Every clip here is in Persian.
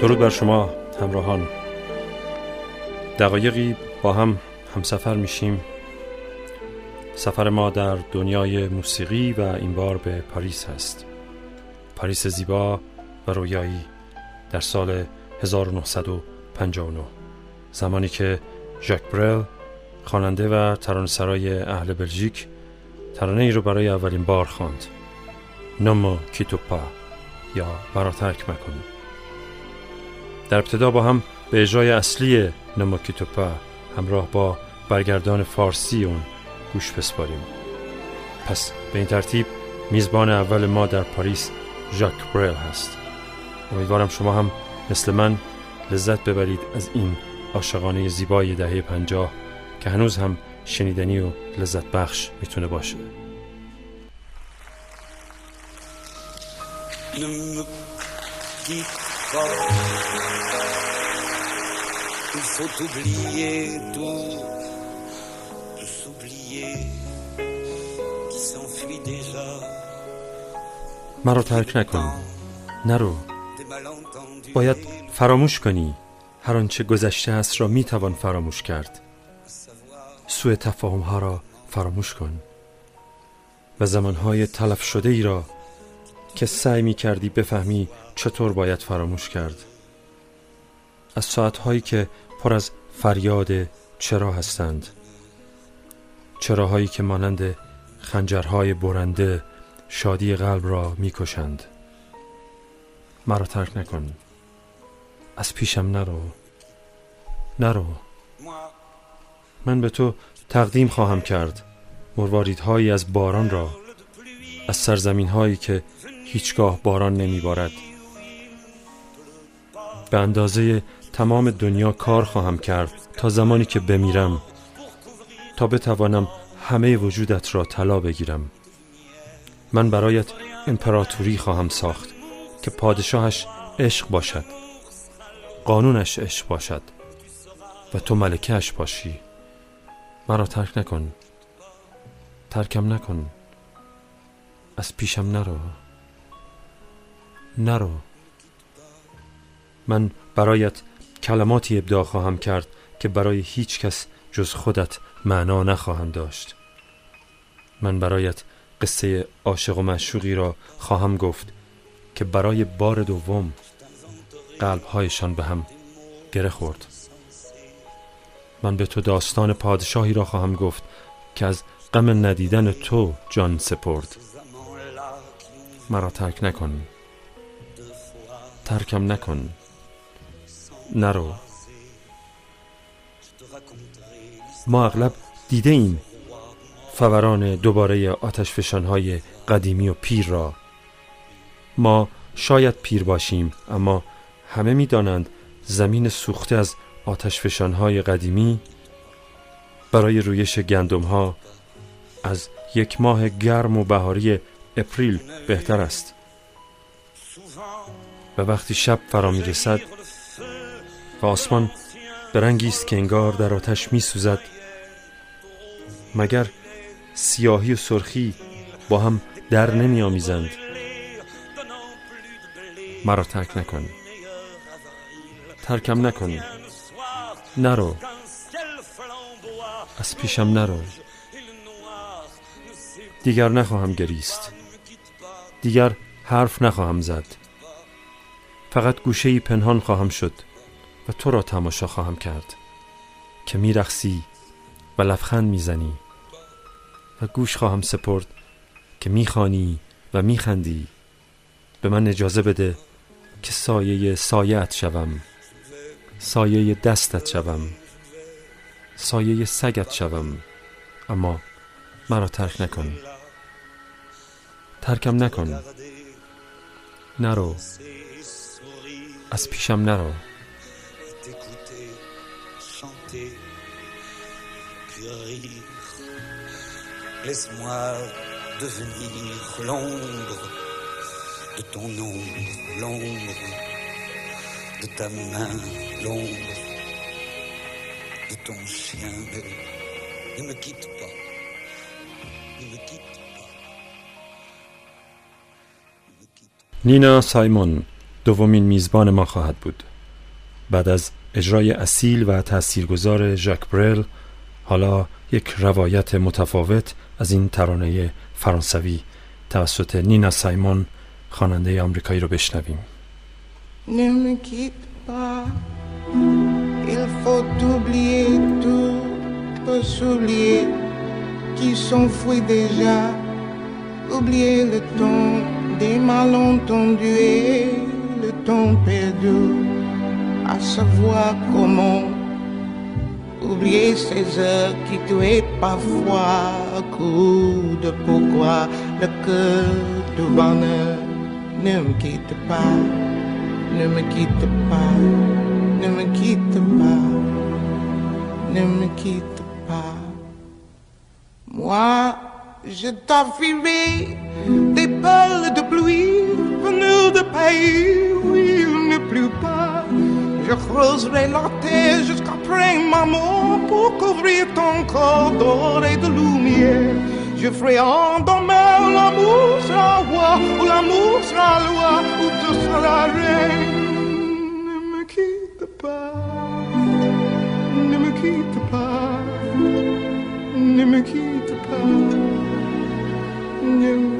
درود بر شما همراهان. دقایقی با هم همسفر میشیم. سفر ما در دنیای موسیقی و این بار به پاریس هست. پاریس زیبا و رویایی در سال 1959 زمانی که ژاک برل خواننده و ترانه‌سرای اهل بلژیک ترانه ای رو برای اولین بار خواند. نمو کیتوپا یا برا ترک در ابتدا با هم به اجرای اصلی نمو کیتوپا همراه با برگردان فارسی اون گوش بسپاریم. پس به این ترتیب میزبان اول ما در پاریس ژاک برل هست. امیدوارم شما هم مثل من لذت ببرید از این عاشقانه زیبای دهه پنجاه که هنوز هم شنیدنی و لذت بخش می‌تونه باشه. مرا ترک نکن نرو. باید فراموش کنی. هر آنچه گذشته است را می‌توان فراموش کرد. سوء تفاهم ها را فراموش کن. و زمانهای تلف شده ای را که سعی می کردی بفهمی چطور باید فراموش کرد؟ از ساعتهایی که پر از فریاد چرا هستند؟ چراهایی که مانند خنجرهای برنده شادی قلب را می‌کشند؟ مرا ترک نکن. از پیشم نرو. نرو. من به تو تقدیم خواهم کرد. مرواریدهایی از باران را. از سرزمین هایی که هیچگاه باران نمی بارد به اندازه تمام دنیا کار خواهم کرد تا زمانی که بمیرم. تا بتوانم همه وجودت را طلا بگیرم. من برایت امپراتوری خواهم ساخت که پادشاهش عشق باشد قانونش عشق باشد و تو ملکهش باشی. مرا ترک نکن. ترکم نکن. از پیشم نرو. نرو. من برایت کلماتی ابداع خواهم کرد که برای هیچ کس جز خودت معنا نخواهند داشت. من برایت قصه عاشق و مشوقی را خواهم گفت که برای بار دوم قلبهایشان به هم گره خورد. من به تو داستان پادشاهی را خواهم گفت که از غم ندیدن تو جان سپرد. مرا ترک نکن. ترکم نکن. نرو ما اغلب دیده ایم فوران دوباره آتش های قدیمی و پیر را. ما شاید پیر باشیم اما همه می دانند زمین سوخته از آتش های قدیمی برای رویش گندم ها از یک ماه گرم و بهاری اپریل بهتر است. و وقتی شب فرا می رسد آسمان به رنگی است که انگار در آتش می سوزد مگر سیاهی و سرخی با هم در نمی آمیزند مرا ترک نکن. ترکم نکن. نرو. از پیشم نرو. دیگر نخواهم گریست. دیگر حرف نخواهم زد. فقط گوشه پنهان خواهم شد. و تو را تماشا خواهم کرد که میرخسی و لبخند می‌زنی و گوش خواهم سپرد که می‌خوانی و میخندی. به من اجازه بده که سایه سایت شوم سایه دستت شوم سایه سگت شوم. اما مرا ترک نکن. ترکم نکن. نرو. از پیشم نرو. Laisse-moi devenir l'ombre de ton ombre, l'ombre de ta main, l'ombre de ton chien. Ne me quitte pas, ne me quitte pas. نینا سایمون دومین میزبان ما خواهد بود بعد از اجرای اصیل و تاثیرگذار ژاک برل حالا یک روایت متفاوت از این ترانه فرانسوی توسط نینا سایمون خواننده آمریکایی رو بشنویم. Il faut oublier tout souliers qui s'enfuit déjà. Oublier le temps des malentendus et le temps perdu. Savoir comment oublier ces heures qui tuaient parfois coup de pourquoi le cœur du bonheur ne me quitte pas, ne me quitte pas, ne me quitte pas, ne me quitte pas. Moi, je t'affilerai des perles de pluie venues de pays Je creuserai la terre jusqu'après ma mort pour couvrir ton corps d'or et de lumière. Je ferai en demain l'amour sera roi, où l'amour sera loi, où tu seras reine. Ne me quitte pas, ne me quitte pas, ne me quitte pas, ne me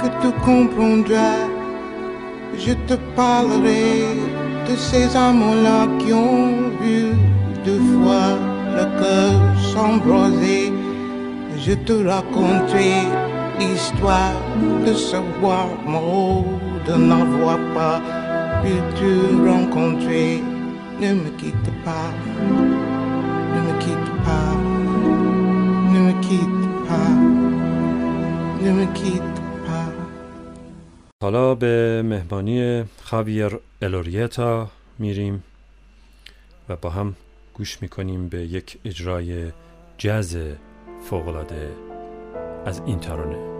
que tu comprendras. Je te parlerai de ces amants-là qui ont vu deux fois le cœur s'embraser. Je te raconterai l'histoire de ce voir mot, de n'avoir pas pu te rencontrer. Ne me quitte pas, ne me quitte pas, ne me quitte pas, حالا به مهمانی خاویر الوریتا میریم و با هم گوش می‌کنیم به یک اجرای جز فوقلاده از این ترانه.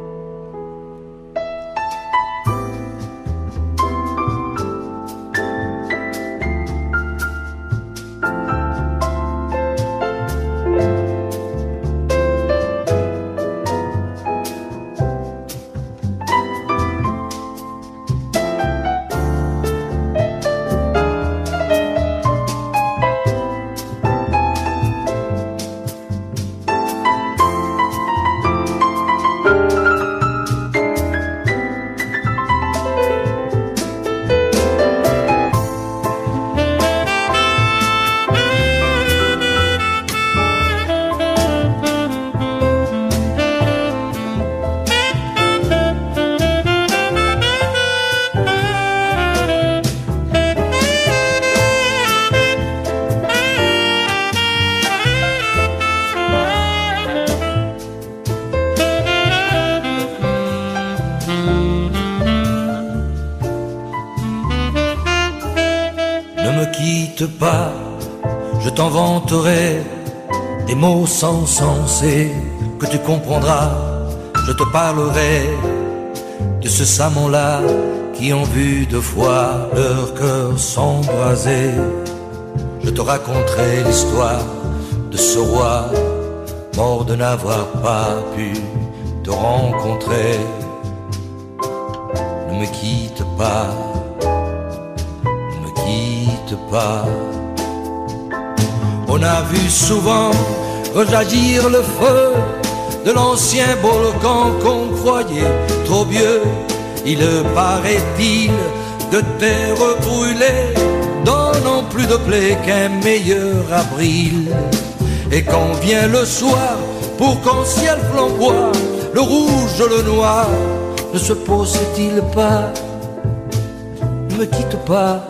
Des mots sans sensés que tu comprendras. Je te parlerai de ce samon-là qui ont vu deux fois leur cœur s'embraser. Je te raconterai l'histoire de ce roi mort de n'avoir pas pu te rencontrer. Ne me quitte pas ne me quitte pas. On a vu souvent rejaillir le feu de l'ancien volcan qu'on croyait trop vieux. Il paraît-il de terre brûlée donnant plus de plaie qu'un meilleur avril. Et quand vient le soir, pour qu'en ciel flamboie, le rouge, le noir, ne se pose-t-il pas? Ne me quitte pas,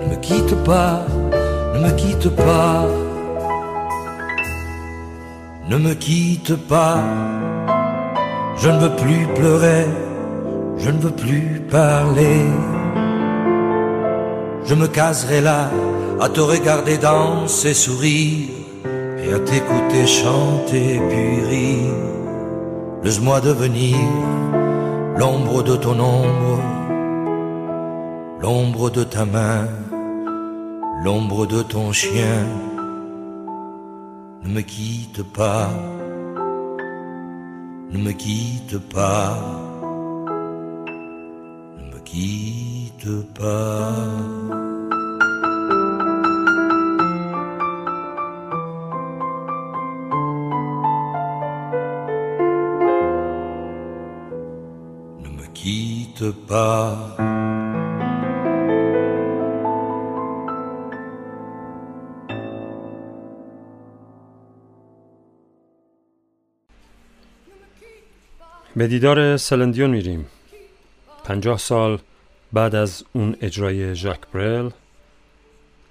ne me quitte pas, ne me quitte pas. Ne me quitte pas, je ne veux plus pleurer, je ne veux plus parler. Je me caserai là à te regarder danser, sourire et à t'écouter chanter puis rire. Laisse-moi devenir l'ombre de ton ombre, l'ombre de ta main, l'ombre de ton chien. Ne me quitte pas, ne me quitte pas, ne me quitte pas. pas. به دیدار سلندیون میریم پنجاه سال بعد از اون اجرای ژاک برل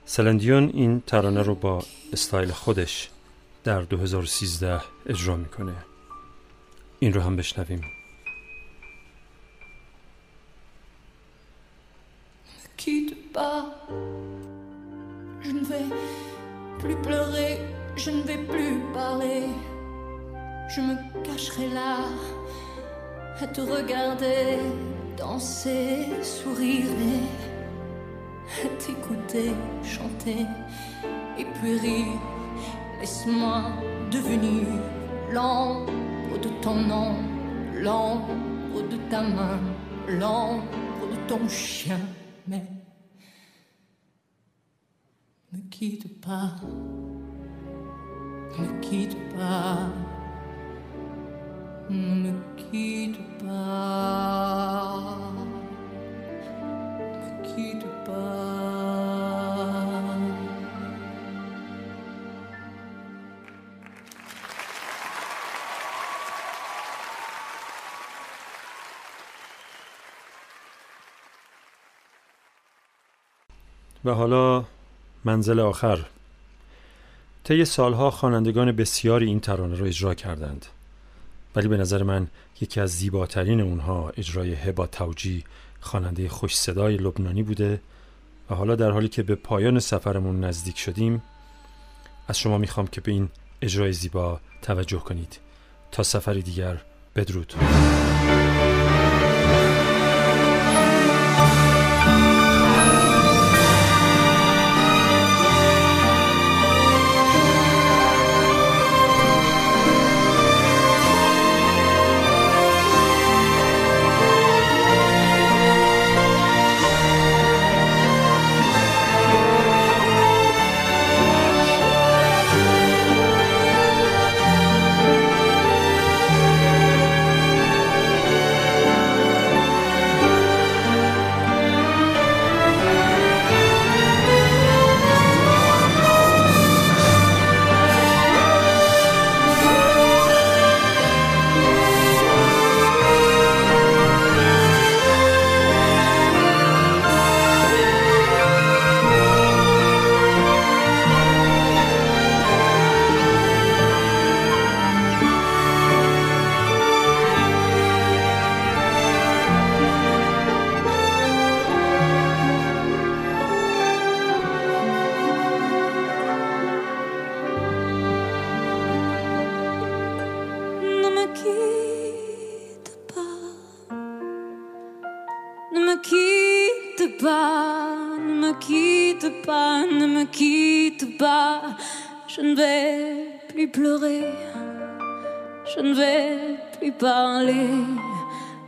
سلندیون این ترانه رو با استایل خودش در 2013 اجرا می‌کنه این رو هم بشنویم. Je ne vais plus pleurer, je ne vais plus parler. Je me cacherai là à te regarder danser, sourire et à t'écouter chanter et puis rire. Laisse-moi devenir l'ombre de ton nom, l'ombre de ta main, l'ombre de ton chien mais ne quitte pas, ne quitte pas, و حالا منزل آخر. طی سالها خوانندگان بسیاری این ترانه را اجرا کردند. ولی به نظر من یکی از زیباترین اونها اجرای هبا توجی خواننده خوش صدای لبنانی بوده و حالا در حالی که به پایان سفرمون نزدیک شدیم از شما می‌خوام که به این اجرای زیبا توجه کنید. تا سفری دیگر بدرود. Pas. Je ne vais plus pleurer, je ne vais plus parler,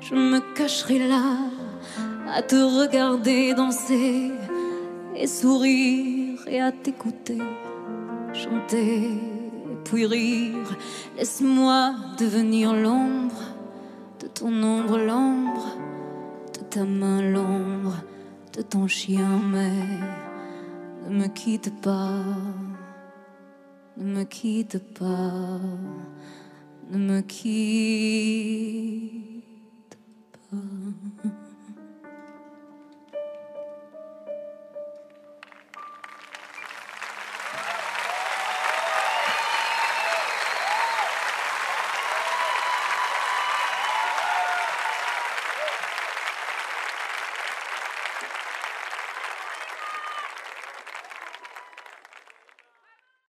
je me cacherai là à te regarder danser et sourire et à t'écouter chanter puis rire. Laisse-moi devenir l'ombre de ton ombre, l'ombre de ta main, l'ombre de ton chien. Mais ne me quitte pas, ne me quitte pas, ne me quitte